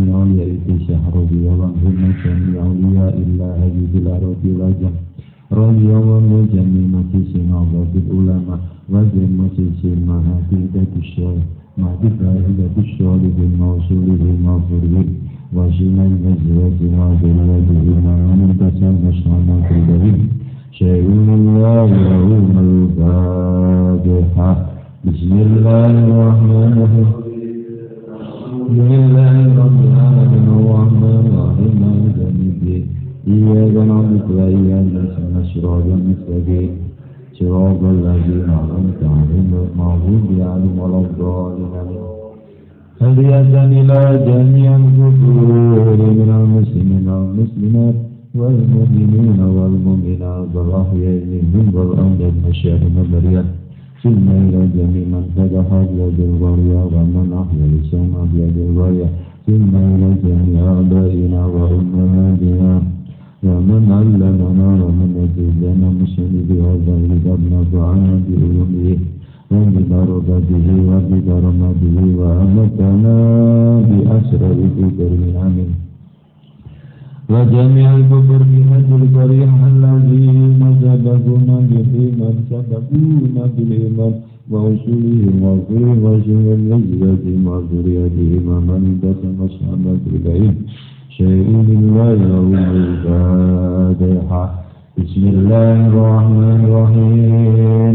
من علياء الشهر رضي الله من جميع أولياء الله في الأرض وجم رضي الله عن جميع مجلس عظة العلماء وجم مجلس المهاتيدة الشيخ. مهدي فائدة الشغل بالموصول بالمغفور وجمع الأزواج وذريته ومن تسمش عن قلبه شيء الله له الفاتحة بسم الله الرحمن الرحيم. بسم الله رب العالمين الرحمن الرحيم مالك يوم الدين إياك نعبد وإياك نستعين صراط المستقيم صراط الذين أنعمت عليهم المغضوب عليهم ولا الضالين إلى جميع الكفور من المسلمين والمسلمات والمؤمنين والمؤمنات والأحياء منهم والأموات مشاهد البريات ثم إلى جميع من فتح بيد الغرية ومن أحيا الإسلام بيد الغرية ثم إلى جميع آبائنا وأمهاتنا ومن علمنا ومن أجزنا مسلم بهذا الكتاب نفعنا بعلومه وببركته وبكرمته وأمتنا بأسرار كفر آمين وجميع الكفر في هذه القرية الذين سبقونا بالإيمان سبقونا بالإيمان وأصولهم وفيه وشر النجدة وذريتهم ومن قسم الصحابة إليهم شيء لله يوم الفاتحة بسم الله الرحمن الرحيم.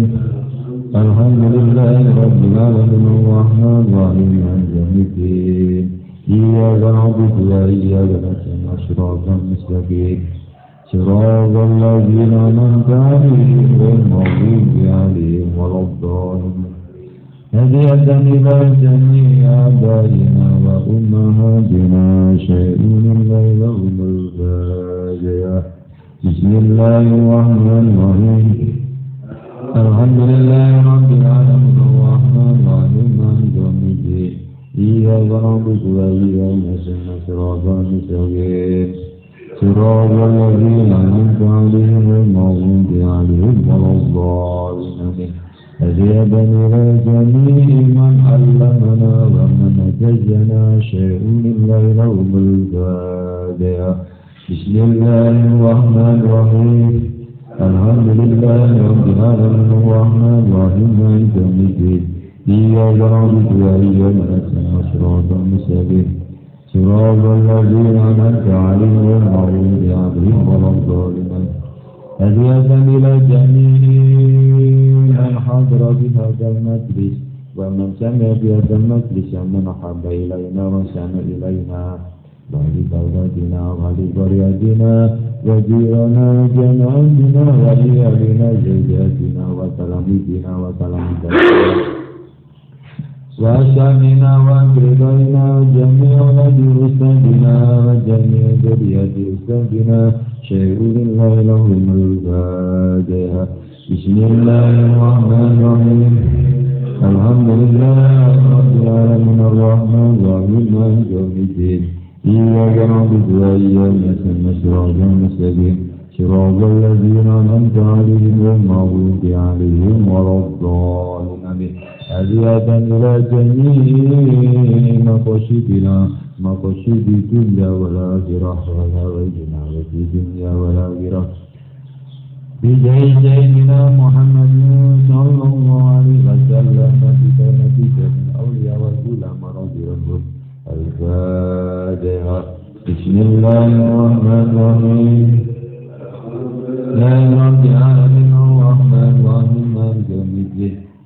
الحمد لله رب العالمين. الرحمن الرحيم. مالك إياك نعبد وإياك نستعين صراط المستقيم صراط الذين أنعمت عليهم غير المغضوب عليهم ولا الضالين. هدية إلى جميع آبائنا وأمهاتنا شيء الليل الفاجعة بسم الله الرحمن الرحيم. الحمد لله رب العالمين الرحمن الرحيم. إياك نعبد وإياك نستعين صراط المستقيم. الذين أنعمت عليهم غير المغضوب عليهم ولا الضالين. هدية إلى جميع من علمنا ومن أجزنا شيء لله يوم الفاتحة بسم الله الرحمن الرحيم. الحمد لله رب العالمين. الرحمن الرحيم. مالك يوم الدين. إياك نعبد وإياك نستعين صراط المستقيم. صراط الذين أنعمت عليهم غير عليهم ولا الضالين. هدية إلى جميع من حضر بهذا المجلس؟ ومن سمع بهذا المجلس ومن أحب إلينا وسمع إلينا. ولدولتنا ولقريتنا وجيرنا وجماعتنا ولأهلنا زوجاتنا وتلاميذنا. وتلاميذاتنا وأشامنا وأقربائنا وجميع ولد أستاذنا وجميع ذرية أستاذنا شيء لله لهم الفاتحة بسم الله الرحمن الرحيم. الحمد لله رب العالمين. الرحمن الرحيم. مالك يوم الدين. إياك نعبد وإياك نستعين. صراط المستقيم. صراط الذين أنعمت عليهم غير المغضوب عليهم ولا الضالين. هدية إلى جميع مقاصدنا مقاصد الدنيا والآخرة ولا وجنا في الدنيا والآخرة بجاه سيدنا محمد صلى الله عليه وسلم نبيك من أولياء والعلماء رضي الله الفاتحة بسم الله الرحمن الرحيم. لا رب العالمين الرحمن الرحيم.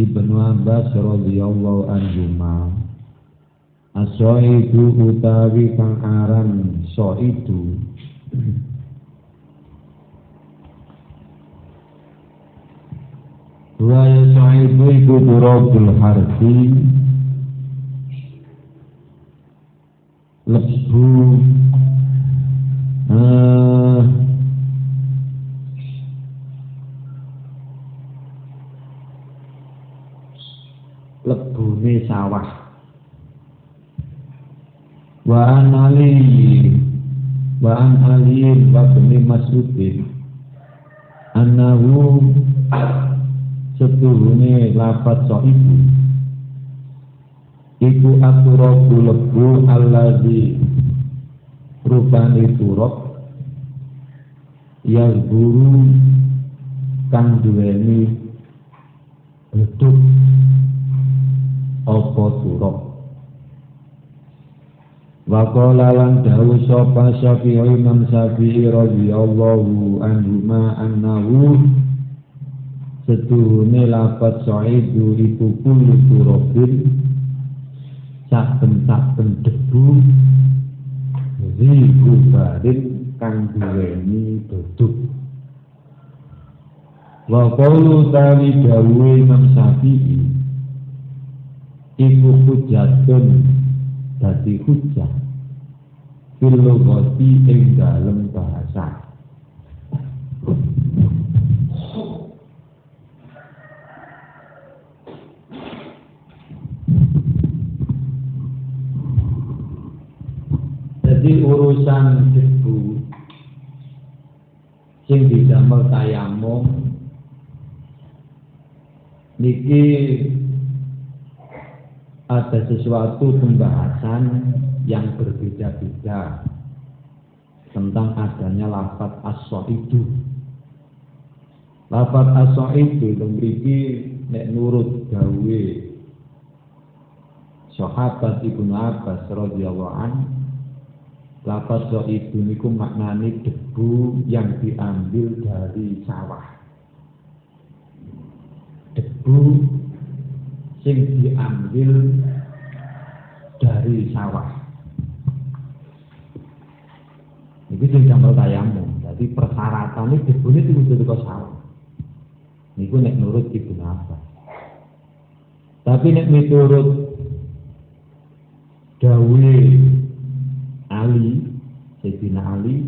Ibnu Abbas radhiyallahu anhu ma Asoidu utawi kang aran soidu Wa yasa'idu iku turabul harfi Lebu uh, Lebune sawah. Wa ali Wa ali Wa bini masudin. Anahu setuhune lapat so ibu iku aturabu lebu allazi rupane turab. Yang guru kang duweni bentuk apa turab Waqala lan dawu sapa Syafi'i Imam Syafi'i radhiyallahu anhu ma annahu setuhune lapat so'idu iku kullu turabin saben-saben debu ziku barin kang duweni duduk. Wa qawlu tawi dawuhe Imam Syafi'i iku hujatun dadi hujah. Fil ing dalem bahasa. Jadi urusan debu sing didamel tayamum niki ada sesuatu pembahasan yang berbeda-beda tentang adanya lafat aso itu. Lafat aso itu memiliki nek nurut gawe sahabat Ibnu Abbas radhiyallahu anhu Lapas so itu niku maknani debu yang diambil dari sawah. Debu sing diambil dari sawah. Ini sing damel tayamum. Jadi persyaratan ini ini kudu teko sawah. Niku nek nurut ibu apa? Tapi nek miturut dawe Ali Sayyidina Ali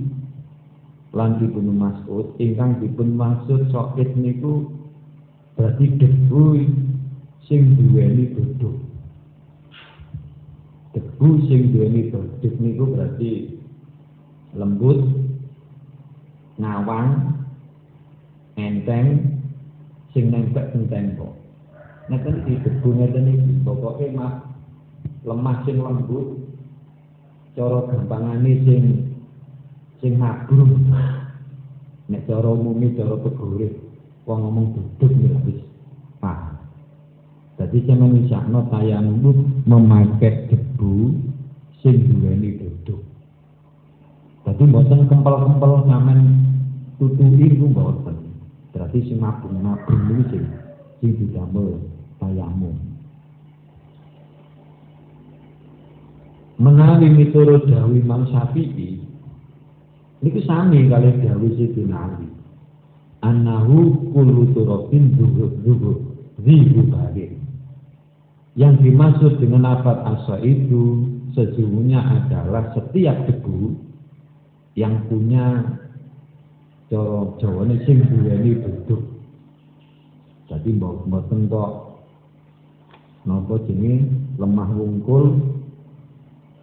lan dipun Mas'ud ingkang dipun maksud sokit niku berarti debu sing duweni duduk debu sing duweni duduk niku berarti lembut ngawang enteng sing nempel ing tembok ngeten iki debu ngeten iki. Pokoke mah lemah sing lembut cara gampangane sing sing ngabrung nek cara umumnya cara pegore wong ngomong duduk ya wis dadi sampeyan misakno tayamum memakai debu sing duweni duduk. Dadi mboten kempel-kempel sampean tutuki ku mboten. Berarti sing mabung-mabung iki sing sing didamel tayamum menawi miturut dawuh Imam Syafi'i niku sami kali dawuh Sidina Ali. Annahu kullu turabin dhuhur ribu bari yang dimaksud dengan nafat asa itu sesungguhnya adalah setiap debu yang punya coro jawane sing duweni bentuk jadi mboten kok napa jenenge lemah wungkul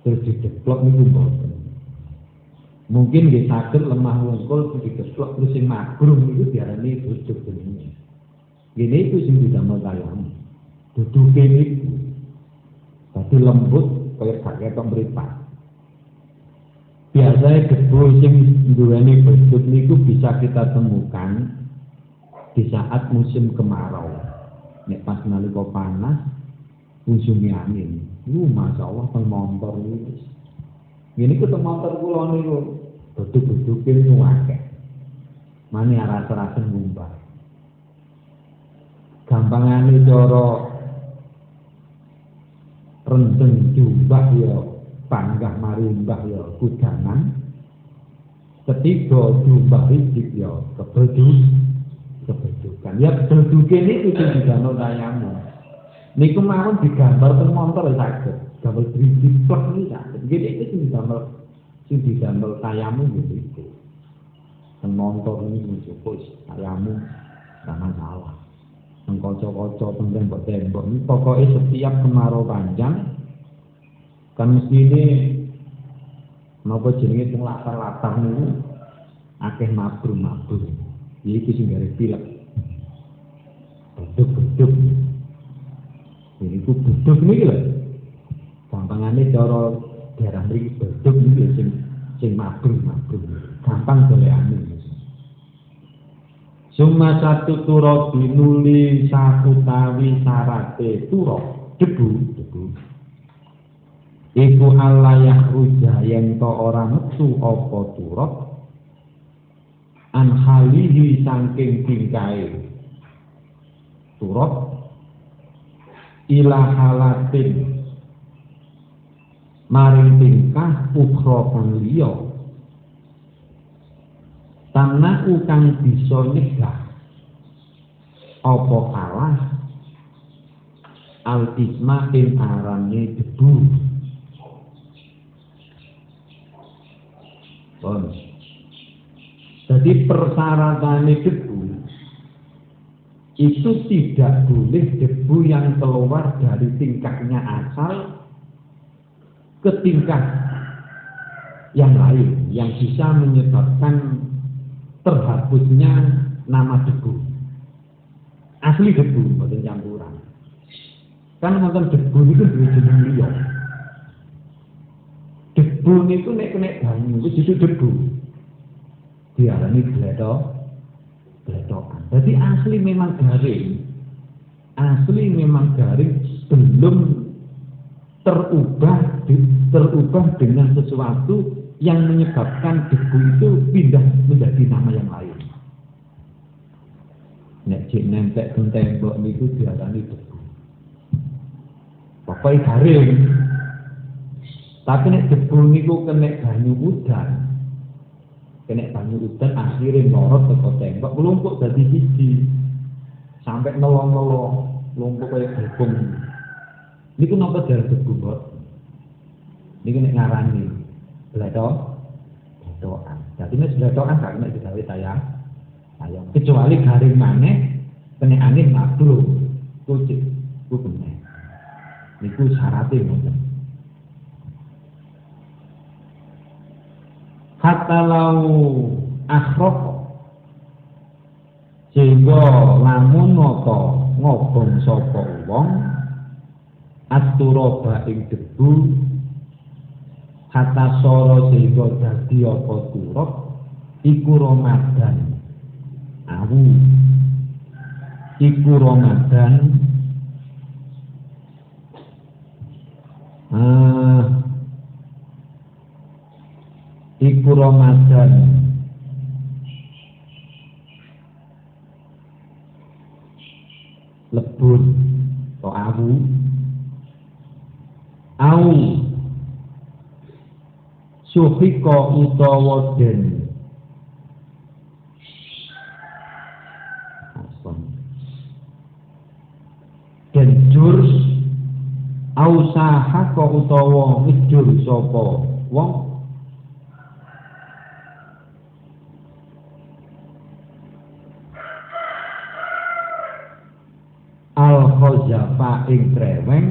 terus dideplok niku mboten. Mungkin nggih saged lemah wungkul dideplok terus sing magrum niku diarani bentuk jenenge. Gini itu sing didamel tayang duduke niku dadi lembut kaya gak ketok mripat. Biasanya debu sing duweni bentuk niku bisa kita temukan di saat musim kemarau. Nek pas nalika panas musim angin. Lu masya Allah teng motor ini. Ini ku teng motor kula niku. Beduk-beduke niku akeh. Mani rasa-rasa ngumbah gampangane cara rendeng jumbah ya panggah marimbah ya kudangan ketiga jumbah rijik ya kebedus kebedukan. Ya kebedukan itu sing digambar tayamu niku mawon digambar teng montor ya saged. Gambar rijik plek iki saged. Nggih iki sing digambar sing digambar tayamu gitu itu teng ini cukup tayamu sama salah teng tembok-tembok ini pokoknya setiap kemarau panjang kan mesti ini napa jenenge teng latar-latar niku akeh mabur-mabur. Iki sing gare pilek. Beduk-beduk. Ini ku beduk niki lho. Gampangane cara daerah mriki beduk niki sing sing mabur-mabur. Gampang golekane. Suma satu turo binuli sakutawi sarate turo debu debu. Iku Allah yang ruja yang to ora metu apa turut. An halihi saking tingkai turut. Ila halatin maring tingkah ukro kang liya tanah ukang bisa nyegah. Apa kalah? Al isma arane debu. Bon. Jadi persyaratan debu itu tidak boleh debu yang keluar dari tingkahnya asal ke tingkah yang lain yang bisa menyebabkan terhapusnya nama debu. Asli debu, bukan campuran. Kan nonton debu itu dua jeneng liya debu niku nek kena banyu itu debu diarani gledok gledokan jadi asli memang garing asli memang garing belum terubah terubah dengan sesuatu yang menyebabkan debu itu pindah menjadi nama yang lain nek cek nempel tembok niku diarani debu pokoknya garing tapi nek debu niku kena banyu udan. Kena banyu udan akhirnya norot ke tembok melumpuk dari sisi sampai nolong-nolong lumpuk kayak gepung. Niku napa dari debu bot? Niku nek ngarani bledok bledokan. Jadi nek bledokan gak kena digawe tayang. Tayang kecuali garing maneh kena angin mabru kucing ku bener. Niku syaratnya ngoten. hatta lau akhrok sehingga lamun nata ngobong sapa wong aturaba ing debu hatta soro sehingga dadi apa turut? Iku Ramadan. Awu. Iku Ramadan. Ah. Iku Ramadan. Lebur. Atau awu? Au suhika utawa den. Den jur ausahaka utawa ngejur sapa? Wong? Al khazafa ing treweng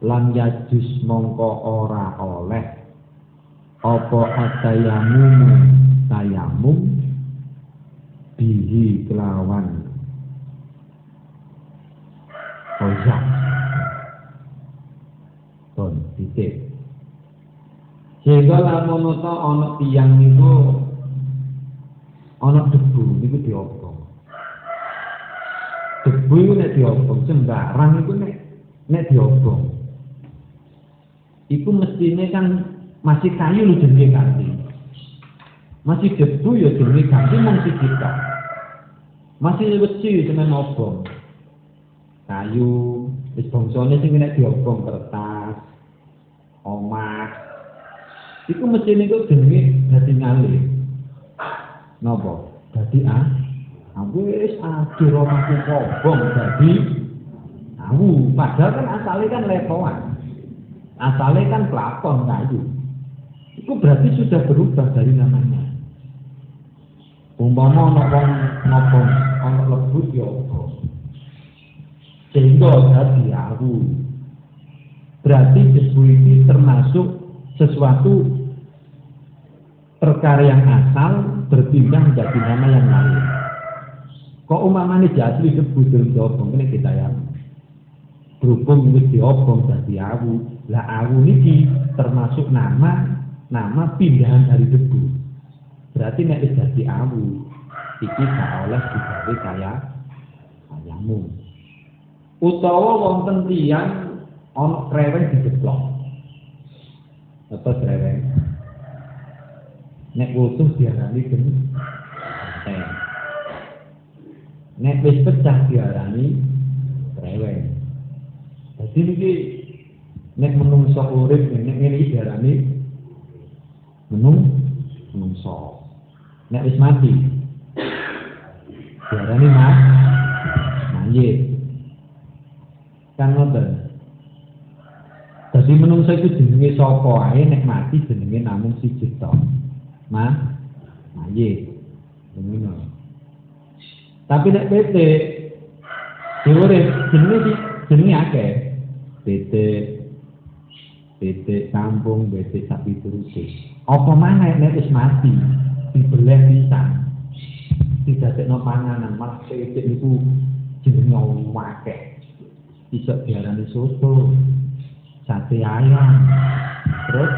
lan yajus mongko ora oleh apa atayamum tayamum bihi kelawan. Ojak pun titik. Sehingga lamun ana ana tiyang niku ana debu niku diobong. Debu iku nek diobong sembarang iku nek nek diobong. Iku mestine kan masih kayu lu jenenge ganti. Masih debu ya jenenge ganti mung tok. Masih wesi jenenge obong. Kayu wis bangsane sing nek diobong kertas, omah. Iku mesti niku jenenge dadi ngalih. Napa? Dadi ah wis akhir omahku kobong dadi awu padahal kan asalnya kan lepoan asalnya kan plafon kayu itu berarti sudah berubah dari namanya. Umpama ana wong ngobong ana lebut ya apa. Sehingga dadi aku. Berarti debu ini termasuk sesuatu perkara yang asal berpindah menjadi nama yang lain. Kok umpamanya jadi debu diobong ini kita ya. Berhubung ini diobong jadi awu. Lah awu ini termasuk nama nama pindahan dari debu. Berarti nek wis dadi awu, iki gak oleh digawe kaya kayamu. Utawa wonten tiyang ana kreweng dijeblok. Apa kreweng? Nek utuh diarani genteng. Nek wis pecah diarani kreweng. Jadi niki nek menungso urip nek ngene iki diarani menung menungso nek wis mati diarani mas mayit kan ngoten. Dadi menungso itu jenenge sapa? Ae nek mati jenenge namung siji tok mas mayit ngono. Tapi nek PT diurip jenenge jenenge akeh. PT PT kampung, PT sapi terus. Apa mana nek wis mati dibeleh pisan. Didadekno panganan malah sithik niku jenenge akeh. Bisa diarani soto, sate ayam. Terus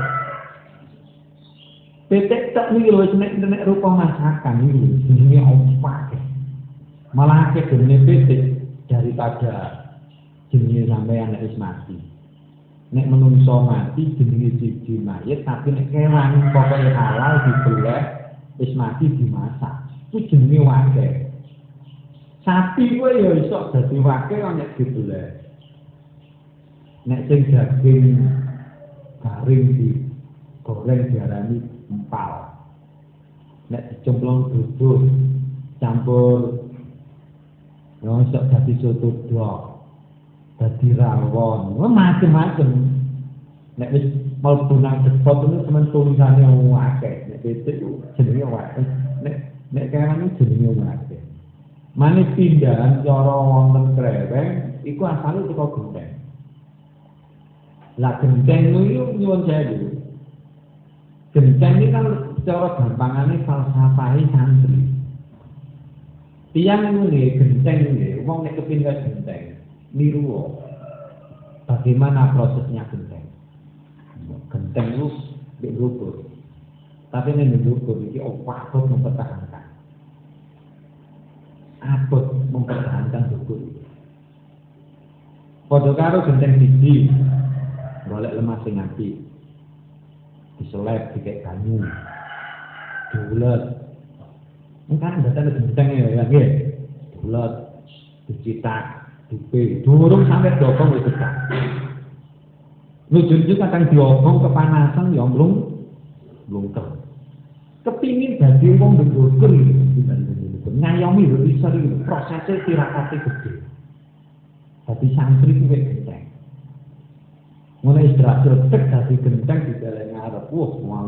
Petek tak nih loh, nek nek rupa masakan ini jenenge akeh. Malah akeh jenenge petek daripada jenenge sampeyan nek wis mati. Nek menungso mati jenenge siji mayit tapi nek kewan pokoke halal dibeleh wis mati dimasak. Iku jenenge wake sapi kuwi ya iso dadi wake nek dibeleh. Nek sing daging garing di goreng diarani empal. Nek dicemplung duduk campur ya iso dadi soto dok dadi rawon, macem-macem. Nek wis mlebu nang depot itu temen tulisane akeh. Nek pitik jenenge akeh. Nek nek kan jenenge akeh. Mane pindahan cara wonten kreweng iku asale saka genteng. Lah genteng itu nyuwun sewu. Genteng ini kan cara gampangane falsafahe santri. Tiang ini genteng ini, wong nek kepindah genteng. Niru bagaimana prosesnya genteng. Genteng itu di lukur. Tapi ini di lukur ini abot mempertahankan. Abot mempertahankan itu. Padha karo genteng siji golek lemah sing apik. Diselep dikek banyu. Bulet. Kan datane genteng ya nggih. Bulet dicitak dupe durung sampe dokong wis tegak Nuju-nuju kadang diobong kepanasan ya mlung mlungker. Kepingin dadi wong ndukur ngayomi lho iso iki prosese tirakate gede. Dadi santri kuwi genteng. Mulai istirahat tek dadi genteng di dalam ngarep. Wah, wong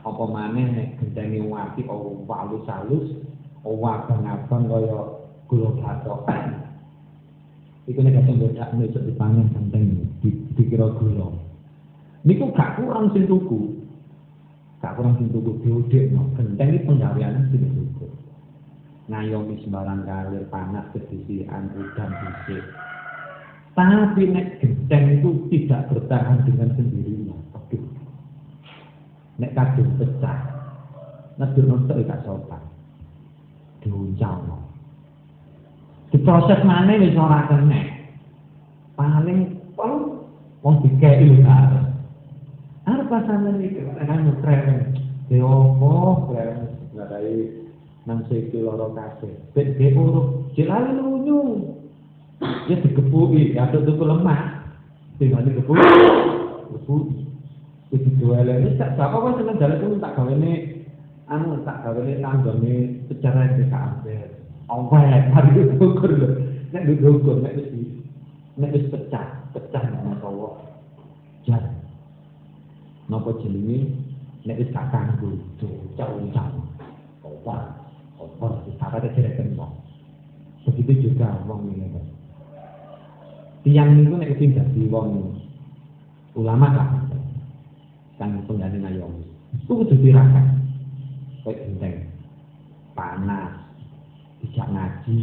apa maneh nek gentenge wati oh walus-alus, oh abang-abang kaya gula batok. Iku nek katong bodak mesuk dipangan genteng dikira gula. Niku gak kurang sing tuku. Gak kurang sing tuku diudekno. Genteng iki penggaweane sing tuku. Ngayomi sembarang kalir panas kedisian udan bisik. Tapi nek genteng itu tidak bertahan dengan sendirinya. Aduh. Nek kadung pecah. Nedur nonton gak sopan. Diuncang. Diproses mana wis ora kena. Paling paling wong dikei lho arep. Arep pasangan iki kan nyetrem. Ya apa krem ngarai nang siki loro kabeh. Ben ge urut, jelali lunyu. Ya digepuki, ya tuku lemah. Tinggal digepuki. Gepuki. Iki duwele wis tak apa wis nang dalan ku tak gawene anu tak gawene tanggane secara DKAB. Awet hari itu lho. Nek dukur nek wis nek wis pecah, pecah nang masalah. jar. Napa jenenge? Nek wis gak kanggo cocok apa apa apa direken begitu juga wong ini kan tiang itu nek sing dadi wong ulama kan pengganti ngayomi itu kudu tirakat kayak genteng panas tidak ngaji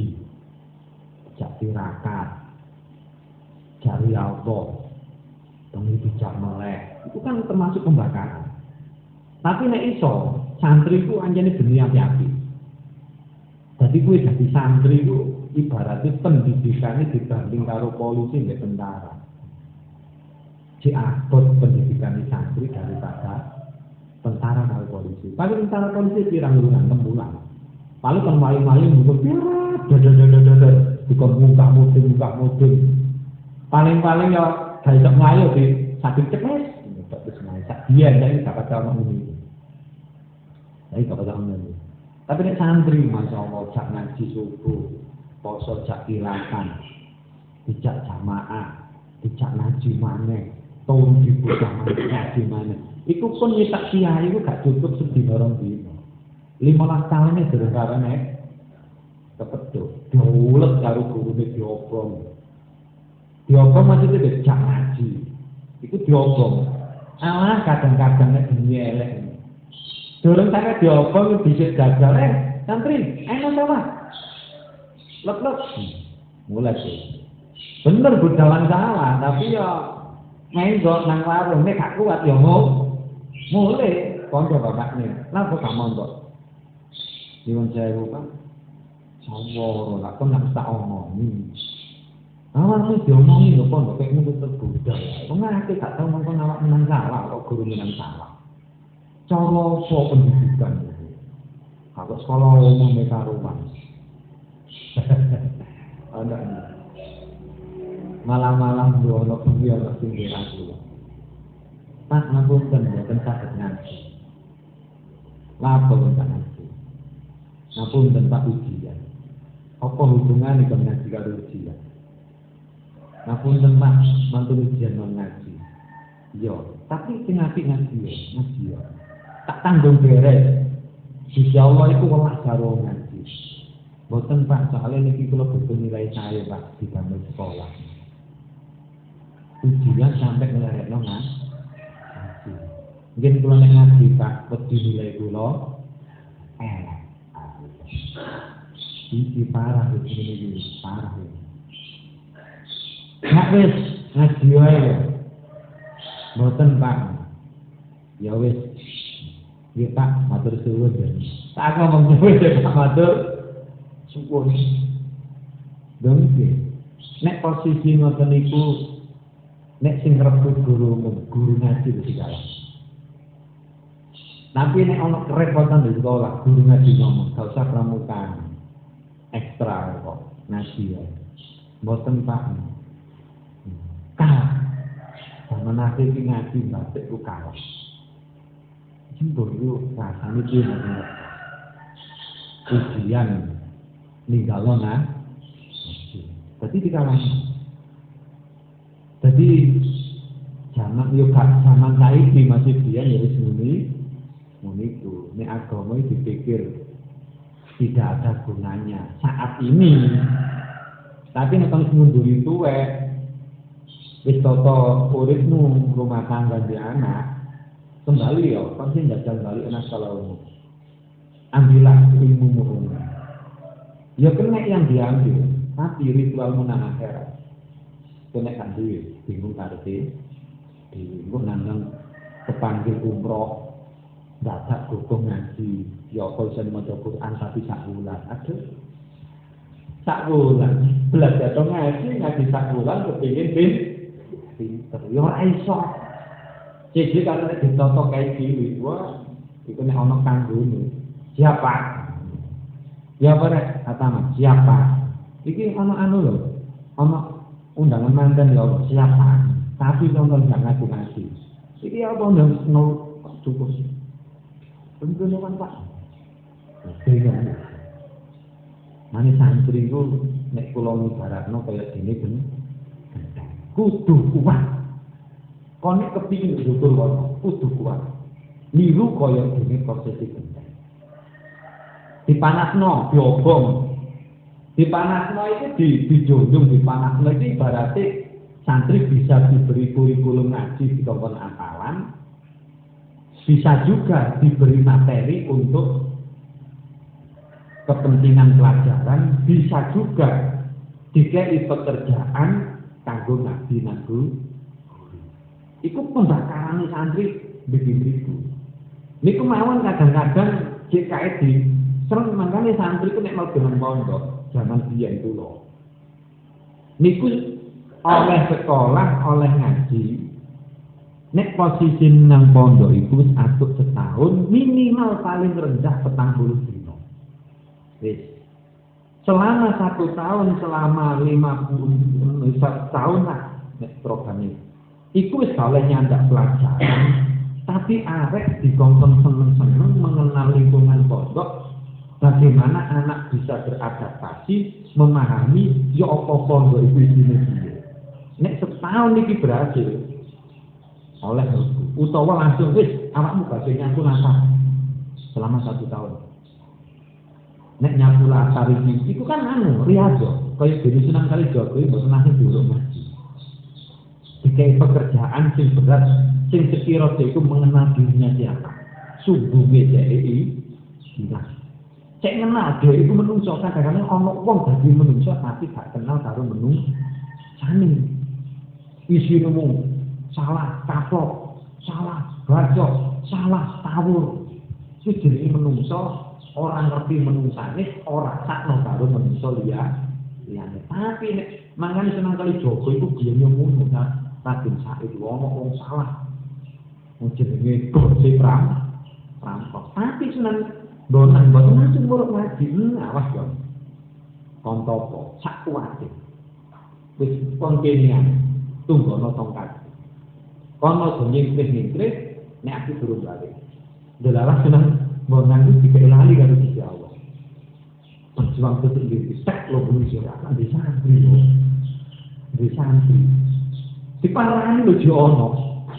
tidak tirakat cari Allah Demi bijak melek, itu kan termasuk pembakaran. Tapi nek iso, santri ku anjane demi api-api. Jadi gue jadi santri ku ibaratnya pendidikannya dibanding karo polisi dan tentara. Si abot pendidikan di santri daripada tentara karo polisi. Paling tentara polisi pirang bulan, enam bulan. Paling kan maling-maling buka pirat, dadadadadadad, buka muka mudin, muka mudin. Paling-paling ya, gak bisa ngayu di sakit cepes. Terus ngayu, sak dia, jadi tak kata orang ini. Jadi tak kata orang ini. Tapi ini santri, Masya Allah, jak ngaji subuh, poso jak kilatan, dijak jamaah, dijak ngaji mana, tolong dibuka mana, ngaji mana. itu pun nyetak kiai, itu gak cukup sedih orang dia. 15 tahun ini durung gawe nek kepedhok. Diulet karo gurune diobong. Diobong maksudnya dia jam ngaji. Diobong. Alah kadang-kadang nek ini elek. Durung sampe diobong bisa gagal eh santri, enak sama. Lep-lep. Mulai sih. Bener budalan salah, tapi ya menggo nang warung nek gak kuat ya mau. Mulai kanca bapakne. Lah kok gak. Nyuwun sewu Pak. Sawara lak kok nak tak omongi. Awak itu diomongi lho kok kayak ngono tergoda. Wong ate gak tau ngomong awak menang salah kok guru menang salah. Cara apa pendidikan itu? Kalau sekolah umum mereka rumah. Ada malam-malam dua ono pergi ono tinggi aku. Pak ngapunten mboten saged ngaji. Lapo tak ngaji. Ngapunten Pak ujian. Apa hubungannya dengan ngaji karo ujian? Ngapun tempat mantu ujian non ngaji. Yo, tapi sing ngaji ngaji yo, ngaji yo. Tak tanggung beres. Gusti Allah itu welas karo ngaji. Boten Pak, soalnya niki kula butuh nilai saya Pak di dalam sekolah. Ujian sampai ngelarekno ngaji. Mungkin kula ngaji Pak, wedi nilai kula eh. Iki parah iki ini parah. Nek wis ngaji wae. Mboten Pak. Ya wis. Ya Pak, matur suwun ya. Tak ngomong suwun ya Pak matur. Suwun. Dongke. Nek posisi ngoten niku nek sing rebut guru guru ngaji mesti kalah. Tapi nek ana kerepotan di sekolah, guru ngaji ngomong, gak usah pramuka ekstra kok ngaji ya. Mboten Pak. Zaman akhir ngaji batik ku kalah. Jembur ku rasane piye ngono. Ujian ninggalo nah. Jadi dikalahkan. Jadi zaman yo zaman saiki masih dia ya wis itu. Nek agama itu dipikir tidak ada gunanya saat ini. Tapi nek wis ngunduri tuwe wis toto uripmu rumah tangga di anak kembali yo pasti jajal balik anak kalau ambillah ilmu umum ya kena yang diambil tapi ritual menang akhirat. Kena kan duit bingung karepe bingung nandang kepanggil umroh dadak gugung ngaji. Ya apa iso maca Quran tapi sak bulan? Aduh. Sak bulan. Belajar dong ngaji ngaji sak bulan kepingin bin pinter. Ya ora iso. Jadi kalau nek ditoto kayak gini wah itu nek ono kanggone siapa? Ya apa rek kata siapa? Iki ono anu lho. Ono undangan mantan ya siapa? Tapi nonton jangan ngaji ngaji iki apa nol cukup tentu kan pak bingung Mane santri ku nek kula ngibaratno kaya dene ben kudu kuat. Kon nek kepingin ndukur kono kudu kuat. Niru kaya dene posisi genteng. Dipanasno, diobong. Dipanasno itu di dijunjung dipanasno itu ibaratnya santri bisa diberi kurikulum ngaji di kongkon apalan, bisa juga diberi materi untuk kepentingan pelajaran bisa juga dikai pekerjaan kanggo ngaji nanggo Iku pembakaran santri begitu itu. Ini kemauan kadang-kadang JKD sering makanya santri itu nek mau dengan pondok dia itu loh. Niku oleh sekolah, oleh ngaji, nek posisi nang pondok itu atut setahun minimal paling rendah petang puluh dino. Wis. Selama satu tahun, selama lima puluh tahun lah nek program ini. Iku wis oleh nyandak pelajaran, tapi arek dikongkon seneng-seneng mengenal lingkungan pondok, bagaimana anak bisa beradaptasi, memahami ya apa pondok itu isine. Nek setahun iki berhasil, oleh utawa langsung wis awakmu badhe nyaku latar selama satu tahun. Nek nyapu latar iki iku kan anu riado kaya dene senang kali jogo iku senang dulu ngaji. Dikai pekerjaan sing berat sing sekira iku mengenal dirinya siapa. Subuhe dhek nah cek kenal dia itu menungso. Kadang-kadang ono wong dadi menungso tapi gak kenal karo menungso. Sani isi nemu salah kapok, salah bacok, salah tawur. Itu jadi menungso orang ngerti menungsane orang sakno karo menungso liya liyane. Tapi nek mangan senang kali jogo iku biyen ngono ta. Raden Said ono wong salah. Wong jenenge gose pram rampok. Tapi senang donan boten langsung muruk ngaji. Hmm, awas yo. Kontopo, sak kuwate. Wis tunggono tongkat. Kono aja nyingkrih-nyingkrih nek aku durung balik. Delalah seneng mau nganggo dikelali karo Gusti Allah. Perjuang tetep diri tak lo bumi sira kan di santri lo. Di santri. Di parani lo jo ono.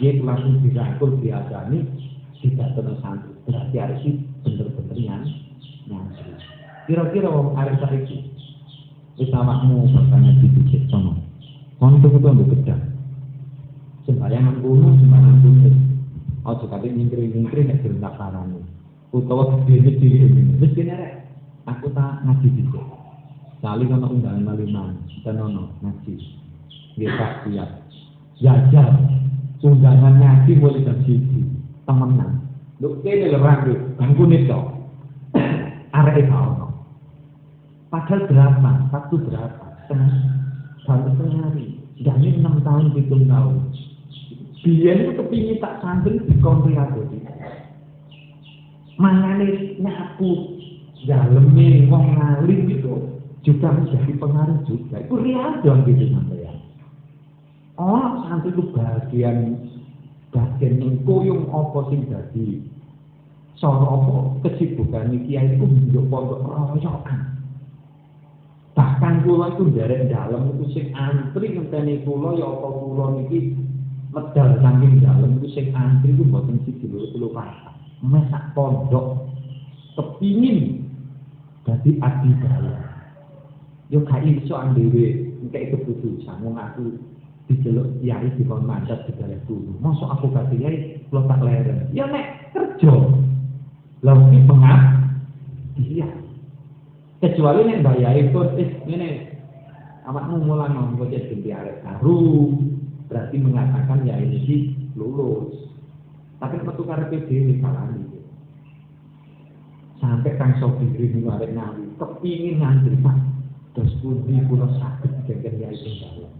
Dia langsung dirangkul diajani tidak terus santri. Berarti harus bener-bener yang nyantri. Kira-kira wong arep saiki wis awakmu bertanya di dicek sono. Kon tuku tuku gedang sembahyang kuno sembahyang kuno aja kate nyingkri-nyingkri nek gerendak karane utawa dene diri wis kene rek aku tak ngaji dhisik kali kono undangan maliman dan ono ngaji. Nggih tak siap jajal undangan ngaji boleh jam siji. Temenan. Lho kene lho bangkune to. Arek ono. Padahal berapa? Waktu berapa? Setengah. Baru setengah hari. Jadi enam tahun, hitung tahun. Biyen itu kepingin tak santri di aku Mangane nyapu daleme wong ngalim itu juga menjadi pengaruh juga. Itu riadon gitu sampai ya. Oh, santri itu bagian bagian yang kuyung apa sing dadi soro apa kesibukan kiai itu njuk pondok royokan. Bahkan kula itu dari dalam itu sing antri ngenteni kula ya apa kula niki medal saking dalam itu sing antri itu mboten siji loro telu papat. Mesak pondok kepingin dadi abdi dalam. Yo gak iso dhewe engke keputusan wong aku diceluk kiai dikon mandat segala guru. Masuk aku gak kiai, lo tak leren. Ya nek kerja. Lah iki pengap iya. Kecuali nek bayai pun eh ngene awakmu mulang ngomong kok jadi arek baru berarti mengatakan ya ini lulus. Tapi metu karepe dhewe kalani. Sampai kang sopir ini arek ngawi kepingin ngantri Pak. Terus pundi kula saged gegere yai tinggal.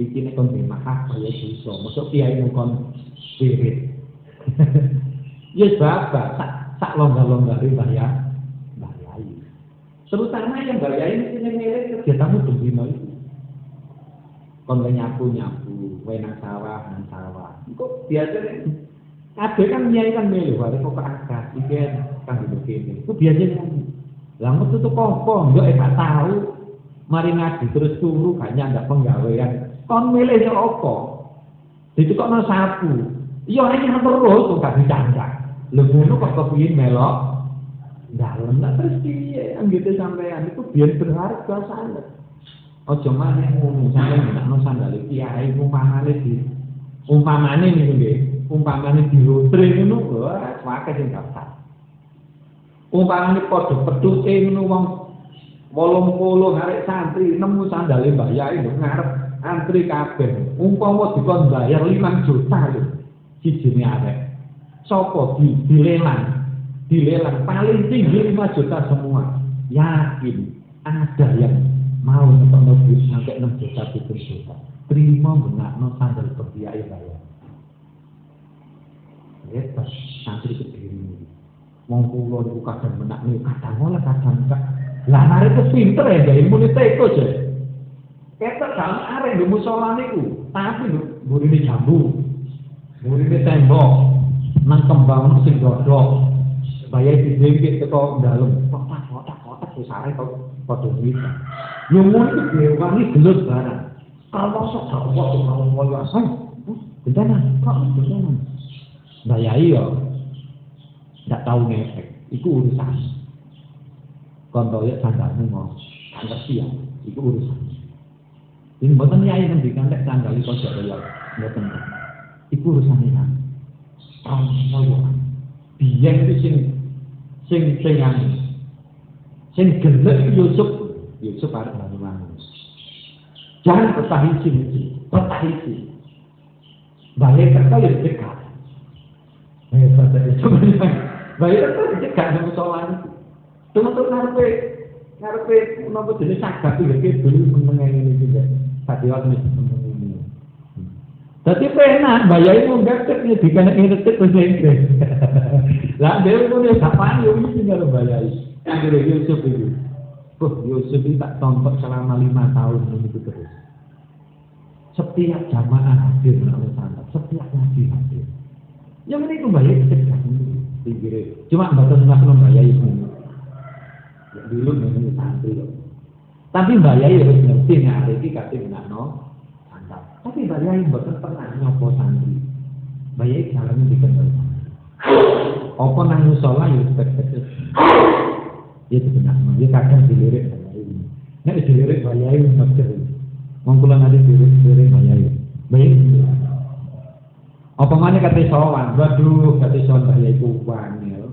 iki nek kon mahak kaya iso mosok kiai kon spirit ya bapak sak sak longgar-longgari bahaya bahayai terutama yang bahayai ini sini mirip kegiatanmu demi itu kon nyapu nyapu nang sawah nang sawah. Kok biasa Kabeh kan nyai kan melu, bare kok keangkat, iki kan begini. Itu biasanya lah metu tuh kok yo gak tahu. Mari ngaji terus turu kayaknya ada penggawean. Kon milih yo apa? Ditukono sapu. Iya ini terus kok gak dicangkak lho ngono kok kepengin melok? Dalem lah terus piye? Anggite sampean itu biar berharga sangat ojo maneh ngono sampean nek sandal kiai umpamane di umpamane niku nggih umpamane di rotre ngono wah akeh sing daftar. Umpamane padha petuke ngono wong 80 arek santri nemu sandale Mbah Yai ngarep antri kabeh. Umpama dikon bayar 5 juta lho sijine arek. Sapa di dilelang? Dilelang paling tinggi 5 juta semua. Yakin ada yang mau ngetokno duit sampai 6 juta 7 juta terima menakno sandal berbiaya bayar Hebat, santri kediri Wong kula niku kadang menakno kadang ora kadang enggak. Lah arek pinter ya, ilmu teko aja. Ketok dalam arek di musola niku, tapi lho burine jambu. Burine tembok. Nang kembang sing dodok. Bayar di dempit teko dalem. Kotak kotak kotak wis arek kok bisa. Lumun itu dewan ini gelut barang. Kalau sok gak Allah tuh mau mulia sang, bencana, kok bencana? Nah ya iya, Ndak tau ngefek, Iku urusan. Contoh ya sandalnya mau, sandal siap, itu urusan. Ini buatan ya iya ngendikan, lek sandal itu jauh ya, buatan ya. Itu urusan ini kan, kalau mau ya, biar itu sing, sing, sing, sing, sing, Yusuf Yusuf arep bangun Jangan petah isi, petah isi. Balik kata ya dekat. Eh, pada itu Balik kata dekat sama soalan itu. Teman-teman ngarepe ngarepe nopo jenis sagap iki dulu meneng ini juga. Sadiwat ini Tapi pernah bayar itu enggak cek ya dikena ngerti bahasa Inggris. Lah dia pun ya kapan ini kalau bayar. Akhirnya Yusuf itu. Oh Yusuf itu tak tonton selama lima tahun itu terus. Setiap jamaah hadir oleh sangat, setiap ngaji hadir. Yang ini kembali cek kan pinggir. Cuma batas nggak membayar itu. Dulu memang santri loh. Tapi Mbak Yai harus ngerti nih hari ini kasih no sandal. Tapi Mbak Yai bukan pernah nyopo santri. Mbak Yai jalan dikenal. Apa nang musola ya. Ya sebenarnya dia kadang dilirik Mbak Yai. Nek dilirik Mbak Yai ngerti. Wong kula nanti dilirik dilirik Mbak Yai. Mbak Yai apa mana kata sowan, waduh kata sowan Mbak Yai ku wangil.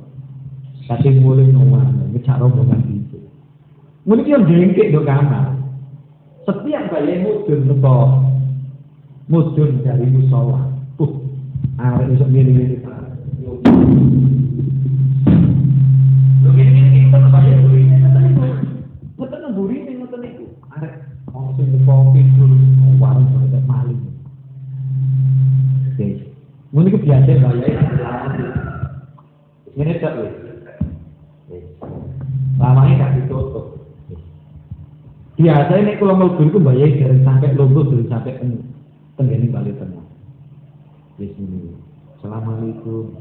Kata mulai nuwan, ngecak rombongan itu. Mungkin yang jengkek do kamar. Setiap kali mudun teko mudun dari musola. Uh, arek iso ngene-ngene kopi dulu warung pada maling. Oke. Mungkin kebiasaan bayar. Ini tak wis. Lamanya gak ditutup. Biasanya nek kula mlebu iku mbayahi dereng sampai lombo dereng sampai teng tenggene bali tengah. Wis ini. Assalamualaikum.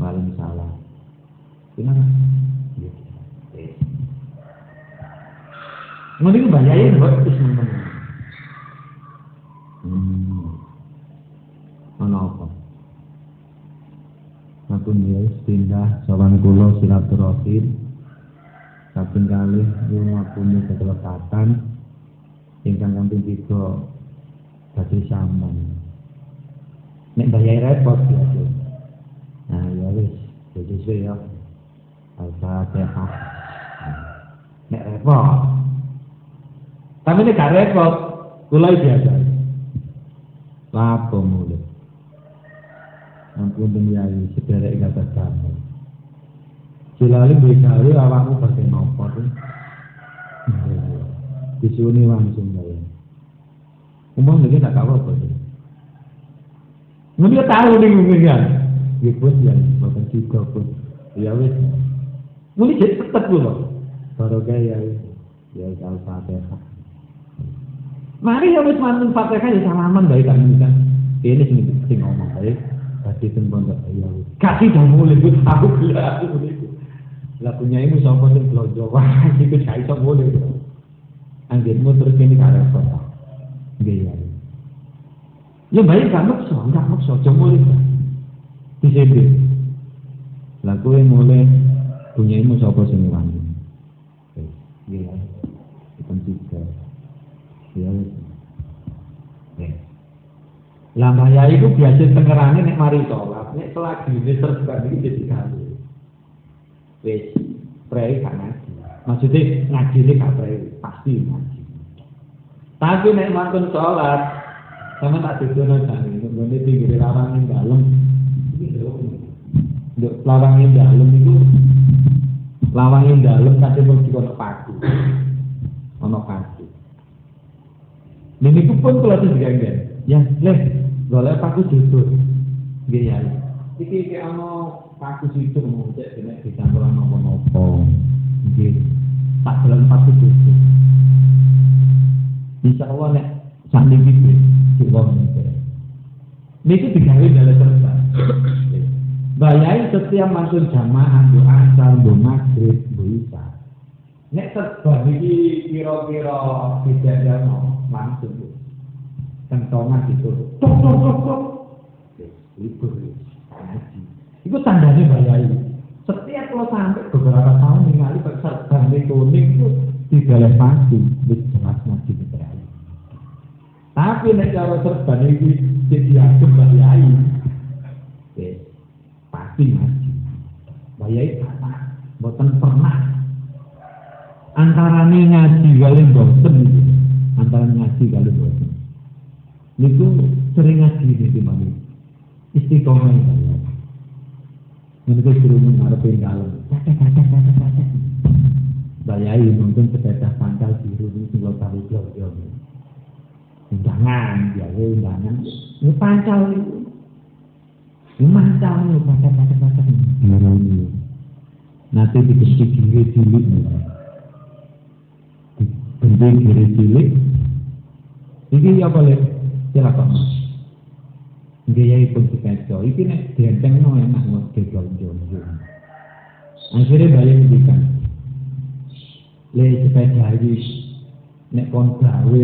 Waalaikumsalam. Gimana? Iya. Ngono iku mbayahi kok wis meneng. Hmm. Ono apa? Aku nilai pindah. Sowan kula silaturahim. Kaping kalih rumah punya kekelekatan ingkang kaping tiga dadi saman. Nek bayar repot ya nah ya wis jadi sesuai ya. Al-Fatihah nek repot tapi nek gak repot kula biasa lapo mulai ampun yai sederek kata damai Silali bekali awakmu pakai nopo tuh. Disuni langsung ya. Umum lagi tak tahu apa tuh. Mungkin tahu nih mungkin. Ya pun ya, bahkan juga pun. Ya wes. Mungkin jadi tetap loh. Baru kayak ya al-fatihah. Mari ya wes mantan fatihah ya salaman baik kan kan. Ini sing sing ngomong baik. Kasih tembon ya. Kasih dong gue tahu lah aku lah punya ibu sapa sing blojo wae iku gak iso boleh anggenmu terus kene karo apa nggih ya ya. Baik gak maksa gak maksa aja mulai di sini. Lah kowe mulai punya ibu sapa sing wani nggih ya itu tiga ya lah maya itu biasa tengerane nek mari sholat nek selagi ini terbuka ini jadi kali wis prei gak. Maksudnya ngaji ini gak prei, pasti ngaji. Tapi nek mantun sholat, sama tak didono jane, ngene pinggir lawang ning dalem. Nduk lawang ning dalem iku lawang ning dalem kadhe mung dikono paku. Ono paku. Niku pun kula diganggen. Ya, leh, golek paku duduk. Nggih ya. Iki iki ana paku situ muncul kena dicampur nopo-nopo. Nggih. Tak dalam paku situ. Insya Allah nek sandi gitu di wong Niki digawe dalam serta. Bayai setiap masuk jamaah doa asar, doa maghrib, doa isya. Nek serba niki kira-kira ada langsung. Kentongan gitu. Tok tok tok tok. Libur ngaji. Itu tandanya bayai. Setiap lo sampai beberapa tahun ningali serban kuning itu tidak pasti wis jelas ngaji bayai. Tapi nek cara serban iki diatur bayai. Wis pasti ngaji. Bayai kata boten pernah antara ngaji kali boten antara ngaji kali boten. Niku sering ngaji di mana? Istiqomah ya. Ini tuh suruh mengarepin dalam. Bayai mungkin sepeda pancal biru ini tinggal tahu jauh-jauh. Undangan, ya undangan. Ini pancal itu. Ini pancal ini, pancal, pancal, pancal. Nanti dibenci kiri cilik. Dibenci kiri cilik. Ini apa boleh? Silakan mas. Pun sepeda, iki nek dienteng no enak ngot gegol jonjo. Akhirnya bayar ngendikan. Le sepeda iki nek kon gawe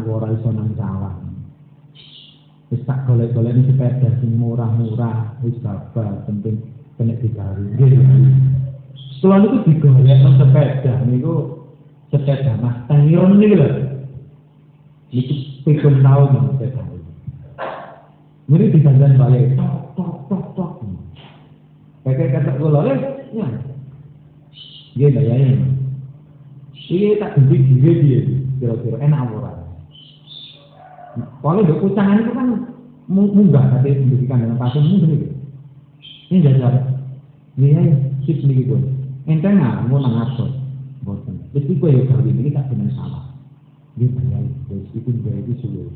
aku ora iso nang sawah. Wis tak golek-golek sepeda sing murah-murah, wis sabar, penting kena digawe. Nggih. Setelah itu digolek sepeda niku sepeda Mas Tangiron niku lho. Niku pikun tahun sepeda. Ini dijanjikan balik, tok, tok, tok, tok. Kayak kata kula, eh, ya. Dia bayarin. Ini tak benci diri dia, kira-kira enak ora. Kalau udah kucangan itu kan munggah, tapi pendidikan dengan pasien munggah itu. Ini jajal. Iya, ya, sip sendiri gue. Enteng nggak, mau nang Terus gue ya kali ini tak benar salah. Dia bayarin, terus itu dia itu sulit.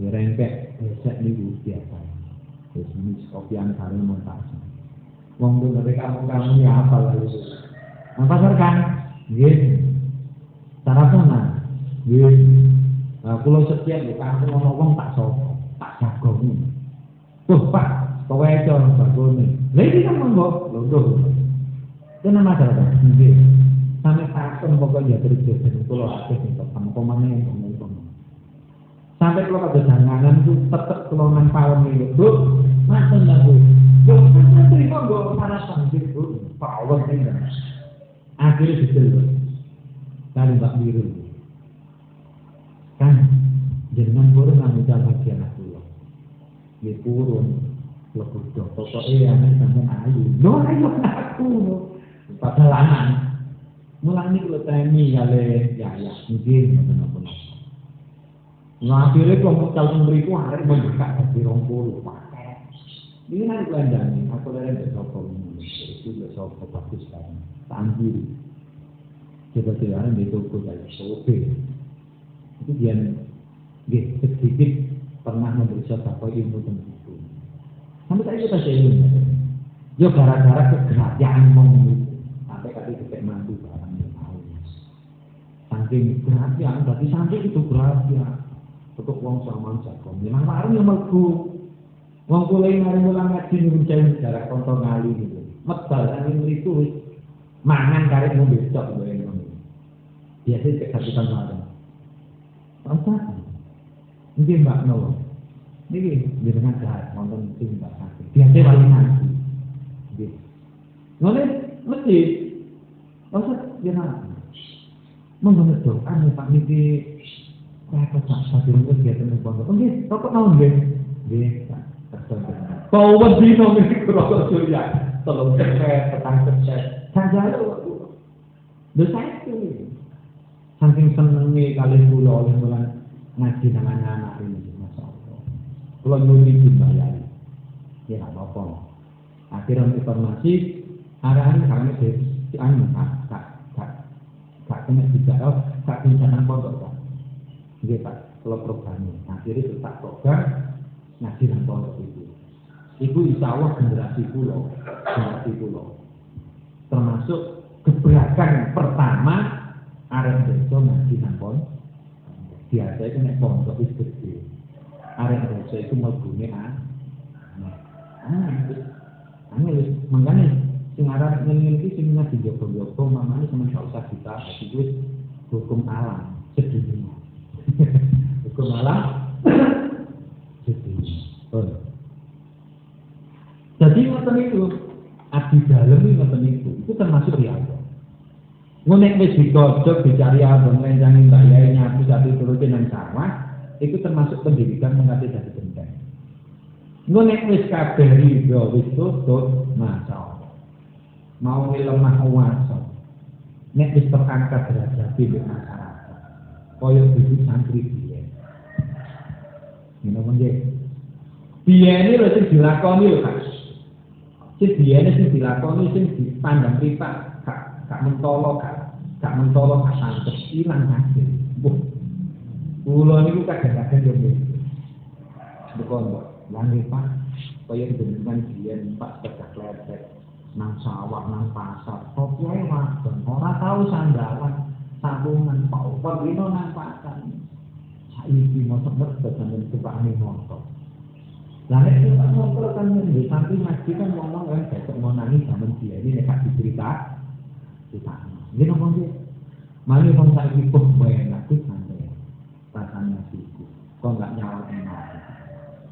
Rengkek besek niku biasa. Wis ini kopian karo montase. Wong tuh dari kamu ya apa lalu? Nah pasar kan Nggih. Sarapana. Nggih. Nah, kula setiap lho aku ngomong wong tak sapa, tak. Tuh, Pak, kowe aja bagone. Lha iki kan monggo, lho tuh. Kena masalah, nggih. Sampai takon pokoknya terus jadi kula akeh sing ketemu pemane ngomong Sampai kalau ada janganan itu tetap kalau nang pawon bu, macam lah bu. Yo, kan terima gue panas sambil bu, pawon ini kan. Akhirnya betul bu, kali mbak biru. Kan, aku loh. Dia purun, lo kudo, pokoknya anak sampai ayu. Lo ayo aku padahal anak. Mulang ini kalau temi kali ya ya, mungkin benar-benar. Nah, akhirnya mau calon beriku hari membuka dari rompul pakai. Ini kan kelandani, aku lihat dari sopo ini, itu dari sopo bagus kan, tanggir. Coba jalan di toko dari sope. Itu dia, dia sedikit pernah memberi sopo ilmu tentang itu. Sampai tadi kita saya ilmu. Yo gara-gara kegeratian ngomong Saking kegeratian, tapi saking itu kegeratian untuk wong sama jago. Memang warung yang melbu. Wong kula mari mulang ngaji nurun jalan jarak konto ngali gitu. Medal angin itu mangan karek ngombe cok gue ngono. Biasa cek kapitan warung. Apa? Ini Mbak Nowo. Ini jenengan jahat nonton tim Mbak Sakit. Biasa paling ngaji. Nggih. Ngono mesti Masa jenengan Monggo doa nih Pak niki tak satu rumah dia temen pondok. Oh nggih, rokok naon nggih? Nggih, Kau wedi nang iki rokok surya. Tolong cepet, petang cepet. Sanjalo waktu. Lho itu. Saking senenge kali kula oleh mulan ngaji dengan anak ini, Masya Allah. Kula nyuwun dibayari. Ya apa-apa. Akhirnya informasi arahan kami di anu kak kena tidak kak rencana pondok kak. Nggih Pak, kalau programnya. Akhirnya tetap program ngaji nang pondok itu. Ibu insya Allah generasi pulau, generasi pulau. Termasuk gebrakan pertama arek desa ngaji nang pondok. Biasa itu nek pondok itu gede. Arek desa itu melbune ah. Ah, sing aran ngene iki sing ngaji jogo-jogo mamane sama usah kita, itu hukum alam sedunia. Hukum malam Jadi ngoten itu abdi dalem ngoten itu. Itu termasuk riya. Ngonek wis digodhog dicari abang lenjangi mbak yai satu turute nang sawah, itu termasuk pendidikan mengati dari genteng. Ngonek wis kabeh rido wis tutup, masya Allah. Mau lemah uwasa. Nek wis terangkat derajat di masyarakat kaya dadi santri biyen. Ngene nggih. Biyen lho sing dilakoni lho, Pak. Sing biyen sing dilakoni sing dipandang pripat, gak gak mentolo, gak gak mentolo gak santet ilang kabeh. Wah. Kula niku kadang-kadang yo nggih. Bukan, Lah nggih, Pak. Kaya jenengan biyen Pak tegak lepek nang sawah nang pasar. Kok wae ora tau sandalan tabungan Pak Upar Lino nampakan saiki motor merta sampeyan kebane motor lah nek kita motor kan di samping masjid kan ngomong kan besok mau nangis zaman dia ini nek kasih cerita kita ini ngomong dia Mari pun saya ikut bayar aku sampai rasanya siku. Kau nggak nyawa enak.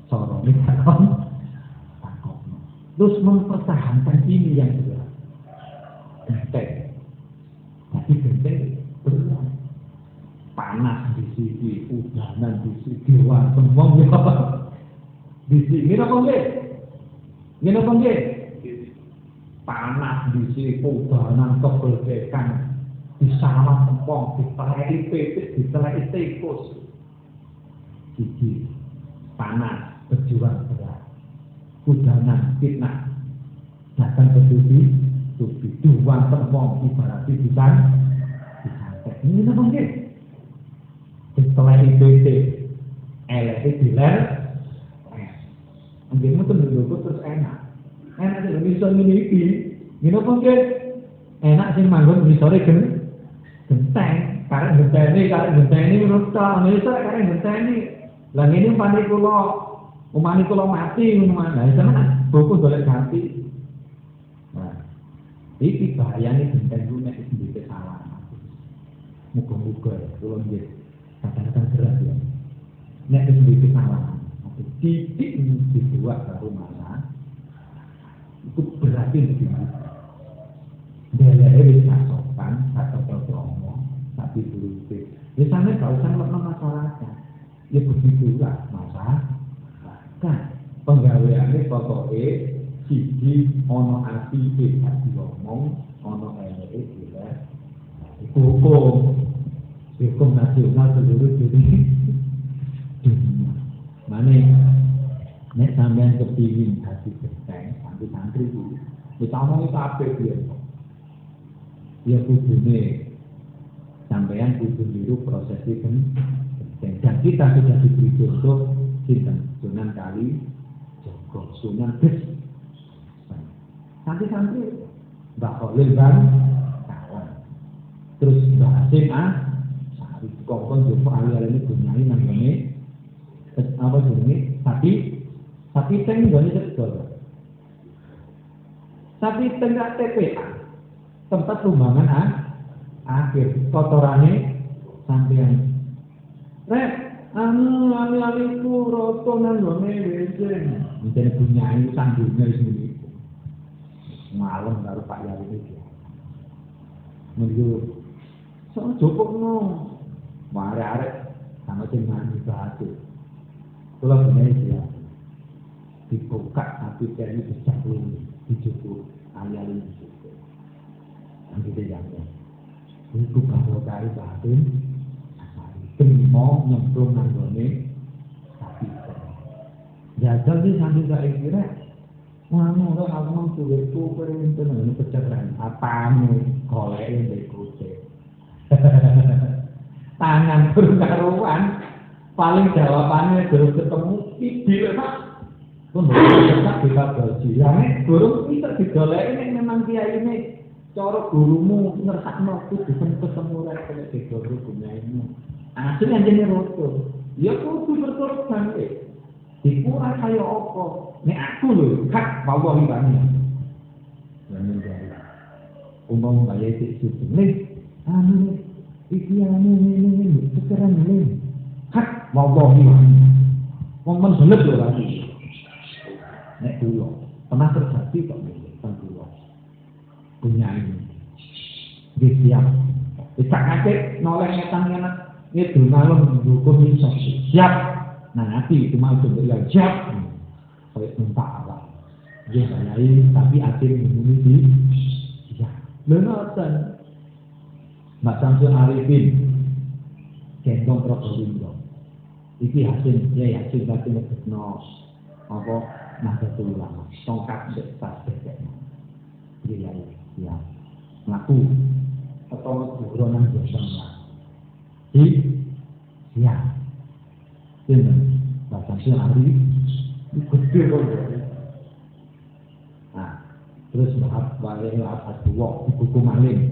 Soro ini takon, takon. Terus mempertahankan ini yang jelas. Genteng. Tapi genteng berat. Panas di sini, udanan di sini, dewa semua ya. Di sini apa nggih? Ngene apa nggih? Panas di sini, udanan kegeldekan, disawat tempong, ditelai pipit, ditelai tikus. Gigi, panas, berjuang Udanan, fitnah, datang ke tubi, tubi, dua tempong, ibarat pipitan, ini apa nggih? Setelah itu itu elek diler, nggih mboten dulu terus enak. Enak sing bisa ngene iki. Ngene apa nggih? Enak sing manggon misore gen genteng, karek genteni, karek genteni menurut Indonesia karek genteni. Lah ngene umpane kula umpane kula mati. Lah sampean buku golek ganti. Nah, iki bahayane genteng ku nek sendiri salah. Muga-muga kula nggih kadang-kadang gerak ya. Nek sendiri salah. Titik dibuat baru mana itu berarti begini. Dia wis kasopan, kata promo, tapi berarti. Misalnya kalau usah ngelokno masyarakat, ya begitulah masalah. Kan penggaweane pokoke siji ana ati e dadi ana eleke dhewe. Iku hukum. Hukum nasional seluruh dunia. Mane nek sampean kepingin hati genteng, santri-santri itu, kita omong kabeh biyen. Ya kudune sampean kudu niru prosesi genteng. Dan kita sudah diberi contoh sinten Sunan Kali Joko, Sunan Des. Santri-santri Mbak Khalil Bang kawan. Terus Mbak Hasim ah, Sari Kokon Joko Ali ini gunyai namanya apa jenenge? Tapi tapi teng gone cedol tapi tengah TPA tempat sumbangan ah, akhir kotorane sampean rek anu alali pura tonan wane wejeng mencari punya ini sanggupnya di sini. Malam baru pak yari itu menuju so joko no. Mare are sama dengan di batu. Pulang ya, dibuka tapi kayaknya bisa ini dijukur alali dijukur nanti dia jangan itu kamu dari batin terima nyemplung nanggone sapi. Jajal ini sambil saya kira Mana orang aku mau coba itu perintah ini pecahkan apa nih kolek yang dikucek tangan berkaruan. Paling jawabannya baru ketemu bibir pak. Pun boleh tak kita berji yang ini guru kita digolek memang dia ini coro gurumu ngerasa mau bisa ketemu lagi dengan guru gunanya Asli yang jenis rotor. Ya kudu berkorban ya. Dikuat kaya apa. Ini aku loh. Kak, bawa ini Dan ini jari. Umum bayi itu suci. Nih, anu nih. Iki anu nih, nih, nih. Sekarang nih. Kak, bawa ini bani. Ngomong loh lagi. Nek dulu. Pernah terjadi kok. Tentang dulu. Punya ini. Dia siap. Bisa ngasih. Nolengnya tangan anak. Itu ngalem dukun iso siap nah nanti itu mau coba ya siap. Kayak apa dia bayari tapi akhirnya ini di ya benar Mbak Samsul Arifin. Gendong Probolinggo. Iki hasil ya hasil berarti ngebetno apa? Nahdlatul ulama tongkat mbek tas bebek. Iya iya. Ngaku atau guru nang dosa di iya ini bahasa si hari gede kok nah terus maaf balik apa dua buku maling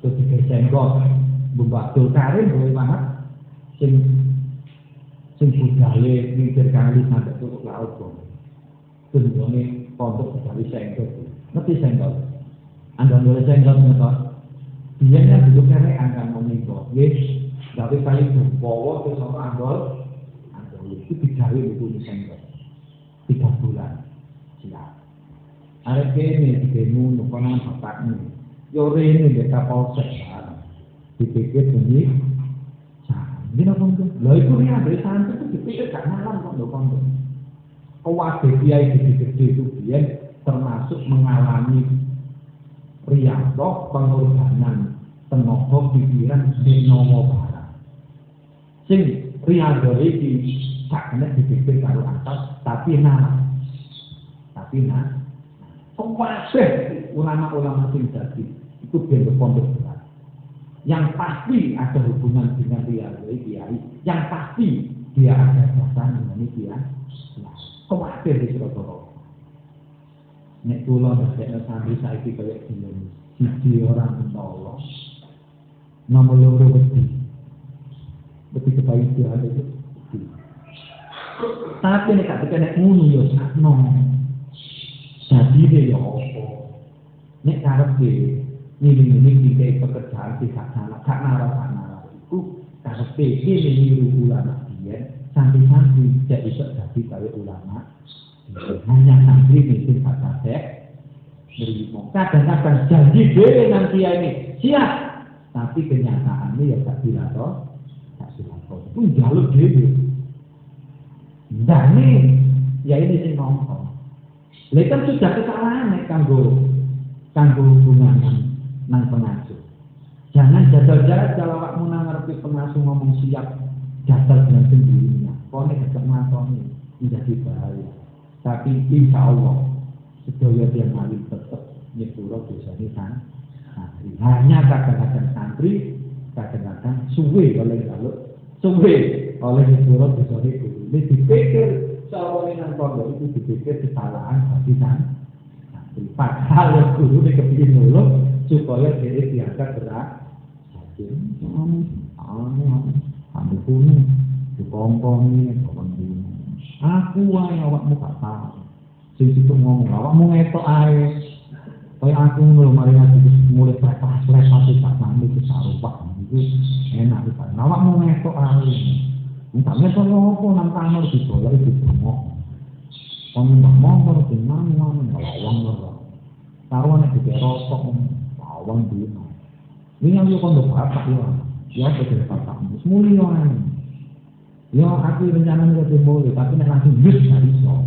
terus digesenggol Bumbatul Karim boleh banget sing sing budale mikir kali sampai tutup laut kok. Tunjone pondok sekali senggol. Ngerti senggol? Anda boleh senggol ngetok. Dia yang duduk kere akan menikah. Yes, tapi paling bawa terus apa anggol? Anggol itu digawe buku senggol. Tiga bulan. Siap. Arek kene dikemu nukonan bapakmu. Yo rene dia kapolsek dipikir bunyi ini apa itu? Lah itu nih ada santri itu dipikir gak malam kok lo konten. Kewade kiai gede-gede itu dia termasuk mengalami riado pengorbanan tenaga pikiran di nomo barang. Sing riado iki kena dipikir karo atas tapi nah tapi nah Kewasih ulama-ulama sing jadi itu biar pondok berat yang pasti ada hubungan dengan dia kiai, yang pasti dia ada dasar dengan dia. Khawatir di Surabaya. Nek kula ndadekno santri saiki kaya gini, siji orang mentolo, Nomor loro wedi. Wedi kebahagiaan itu. Tapi nek gak kena ngono ya sakno. Jadi deh ya apa? Nek karepe ngiling-ngiling dikai pekerjaan di sana, gak nara-nara iku karepe ini niru ulama dia, santri-santri jadi iso jadi kaya ulama. Hanya santri mungkin gak berimo. Kadang-kadang janji dhewe nanti ini siap, tapi kenyataannya ya gak dilato, gak dilato. Itu jaluk dhewe. Dan ya ini sing ngomong. Lha kan sudah kesalahan nek kanggo kanggo hubungan nang, pengasuh. Jangan jadal-jadal awakmu nang ngarepe pengasuh ngomong siap jadal dengan sendirinya. Kau nek gak nglakoni menjadi bahaya. Tapi insya Allah sedaya dia mari tetap nyepuro dosane san santri. Hanya kadang-kadang santri, kadang-kadang suwe oleh kalau suwe oleh nyepuro dosane guru. Ini dipikir seorang yang pondok itu dipikir kesalahan bagi san santri. Padahal guru ini kepingin nulung supaya dia diangkat berat. Ambil kuning, dikomponi, dikomponi. Aku wae awakmu gak tahu. Sing situ ngomong awakmu ngetok ae. Kaya aku lho mari ngaji mulai lepas-lepas tak mandi ke sarupah itu enak itu. Awakmu ngetok ae. Entah ngetok opo nang kamar dibolak dibengok. Wong mbak motor jenang wong lawang lho. Karo nek dikek rokok lawang dino. Ini yang yo kondo bapak yo. Ya apa jadi bapakmu? Semulio Ya aku rencana lebih boleh, tapi nek langsung yes gak iso.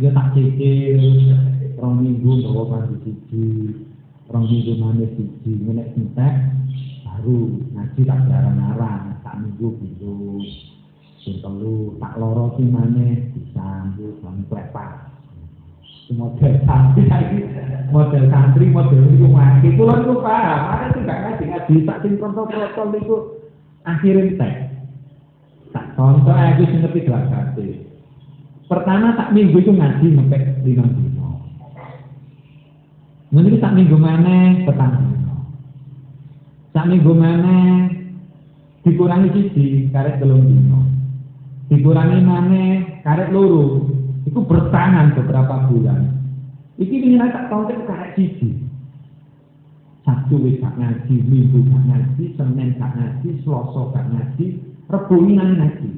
Ya tak cekil, rong minggu bawa pagi siji, rong minggu mana siji, menek entek, baru ngaji tak jarang-jarang, tak minggu gitu. Sing telu, tak loro ki mana disambut, bang klepas. Model santri, model santri, model itu mati. Kulon itu paham, ada tuh gak ngaji ngaji, tak sing protokol itu akhirnya entek. Tak contoh aku sing ngerti belakang Pertama tak minggu itu ngaji sampai lima dino. Mungkin tak minggu mana petang. Tak minggu mana dikurangi siji karet belum dino. Dikurangi mana karet loro. Itu bertahan beberapa bulan. Iki nilai tak tahu karet siji. Sabtu wis ngaji, minggu gak ngaji, Senin gak ngaji, Selasa gak ngaji, Rebo ini ngaji.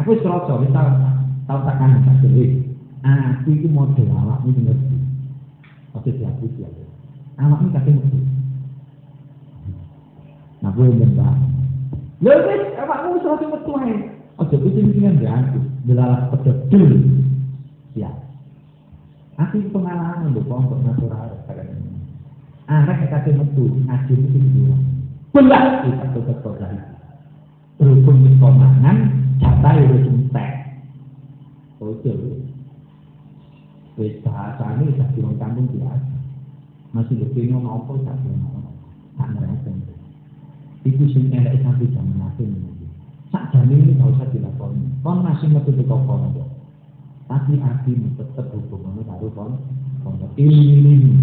Aku wis tau tau tak kan tak dhewe. Aku iki model awakmu. Oke dihapus ya. Awakmu kasih ngerti. Nah, gue bentar. Ya wis, awakmu wis ora metu ae. Aja kucing-kucingan ya aku. Delalah pededul. Ya. Aku iki pengalaman lho kok arek kadang. Arek kasih metu ngaji itu dia. Belah kita tetep kok berhubung wis konangan jatah ya wis entek ojo wis bahasane wis dadi wong kampung biasa. Masih dipingo ngopo tak ngono tak ngerti. Itu sing elek sampai zaman akhir sak jane ini gak usah dilakoni. Kon masih metu teko pondok. Tapi hati tetep hubungannya karo kon pondok. Ilmu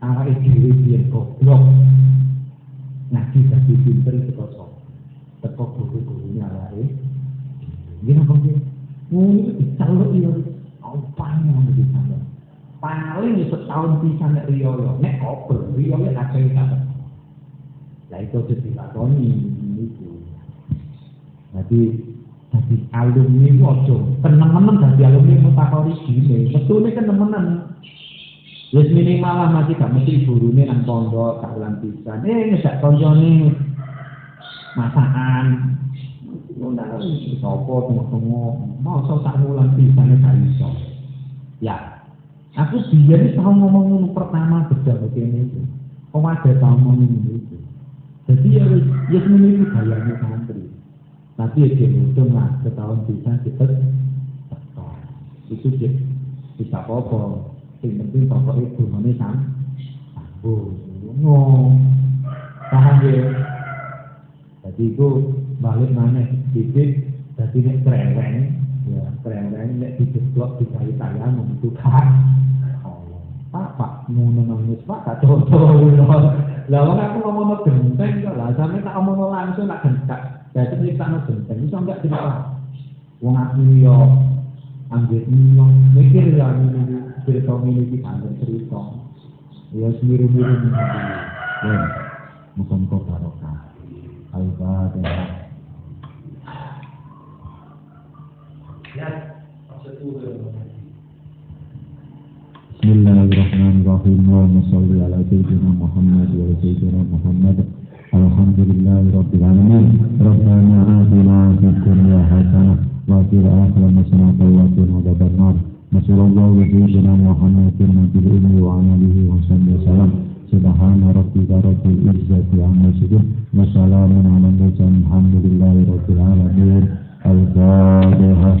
awake dhewe biyen goblok. Ngaji dadi pinter teko teko guru-guru nyalare gini apa itu dicaluk iya apa yang dicaluk paling setahun bisa nek Rio yo nek koper Rio ya kakek kakek lah itu sudah dilakoni itu jadi jadi alumni ojo teman-teman jadi alumni mutakori gini betul ini. Kan temenan. Wis minimal lah masih gak mesti gurune nang pondok tak ulang pisan. Eh ngesak koncone masakan undang sopo tengok-tengok mau so tak ngulang pisahnya gak iso ya aku biar tahu ngomong ngono pertama beda begini itu. Kok ada tahu ngomong itu? Jadi ya ya sebenarnya itu gayanya santri. Tapi ya dia itu lah setahun bisa kita itu dia bisa apa yang penting pokoknya hubungannya sama oh ngomong. Paham ya? Jadi itu balik mana sedikit jadi nek cereweng ya cereweng nek dijeblok di kali saya membutuhkan Pak, Pak, mau nangis Pak, tak coba Lah wong aku ngomongno genteng kok lah sampe tak omongno langsung tak gentak. Dadi nyritakno genteng iso enggak cerita. Wong aku yo anggere nyong mikir ya ini cerita ini iki kan cerita. Ya sendiri-sendiri. Ya, muka-muka barokah. الرحيم اللهم صل على سيدنا محمد وعلى سيدنا محمد الحمد لله رب العالمين ربنا آتنا في الدنيا حسنة وفي الآخرة حسنة وقنا عذاب النار وصلى الله على سيدنا محمد النبي الأمي وعلى آله وصحبه وسلم سبحان ربك رب العزة عما يصفون وسلام على المرسلين الحمد لله رب العالمين الفاتحة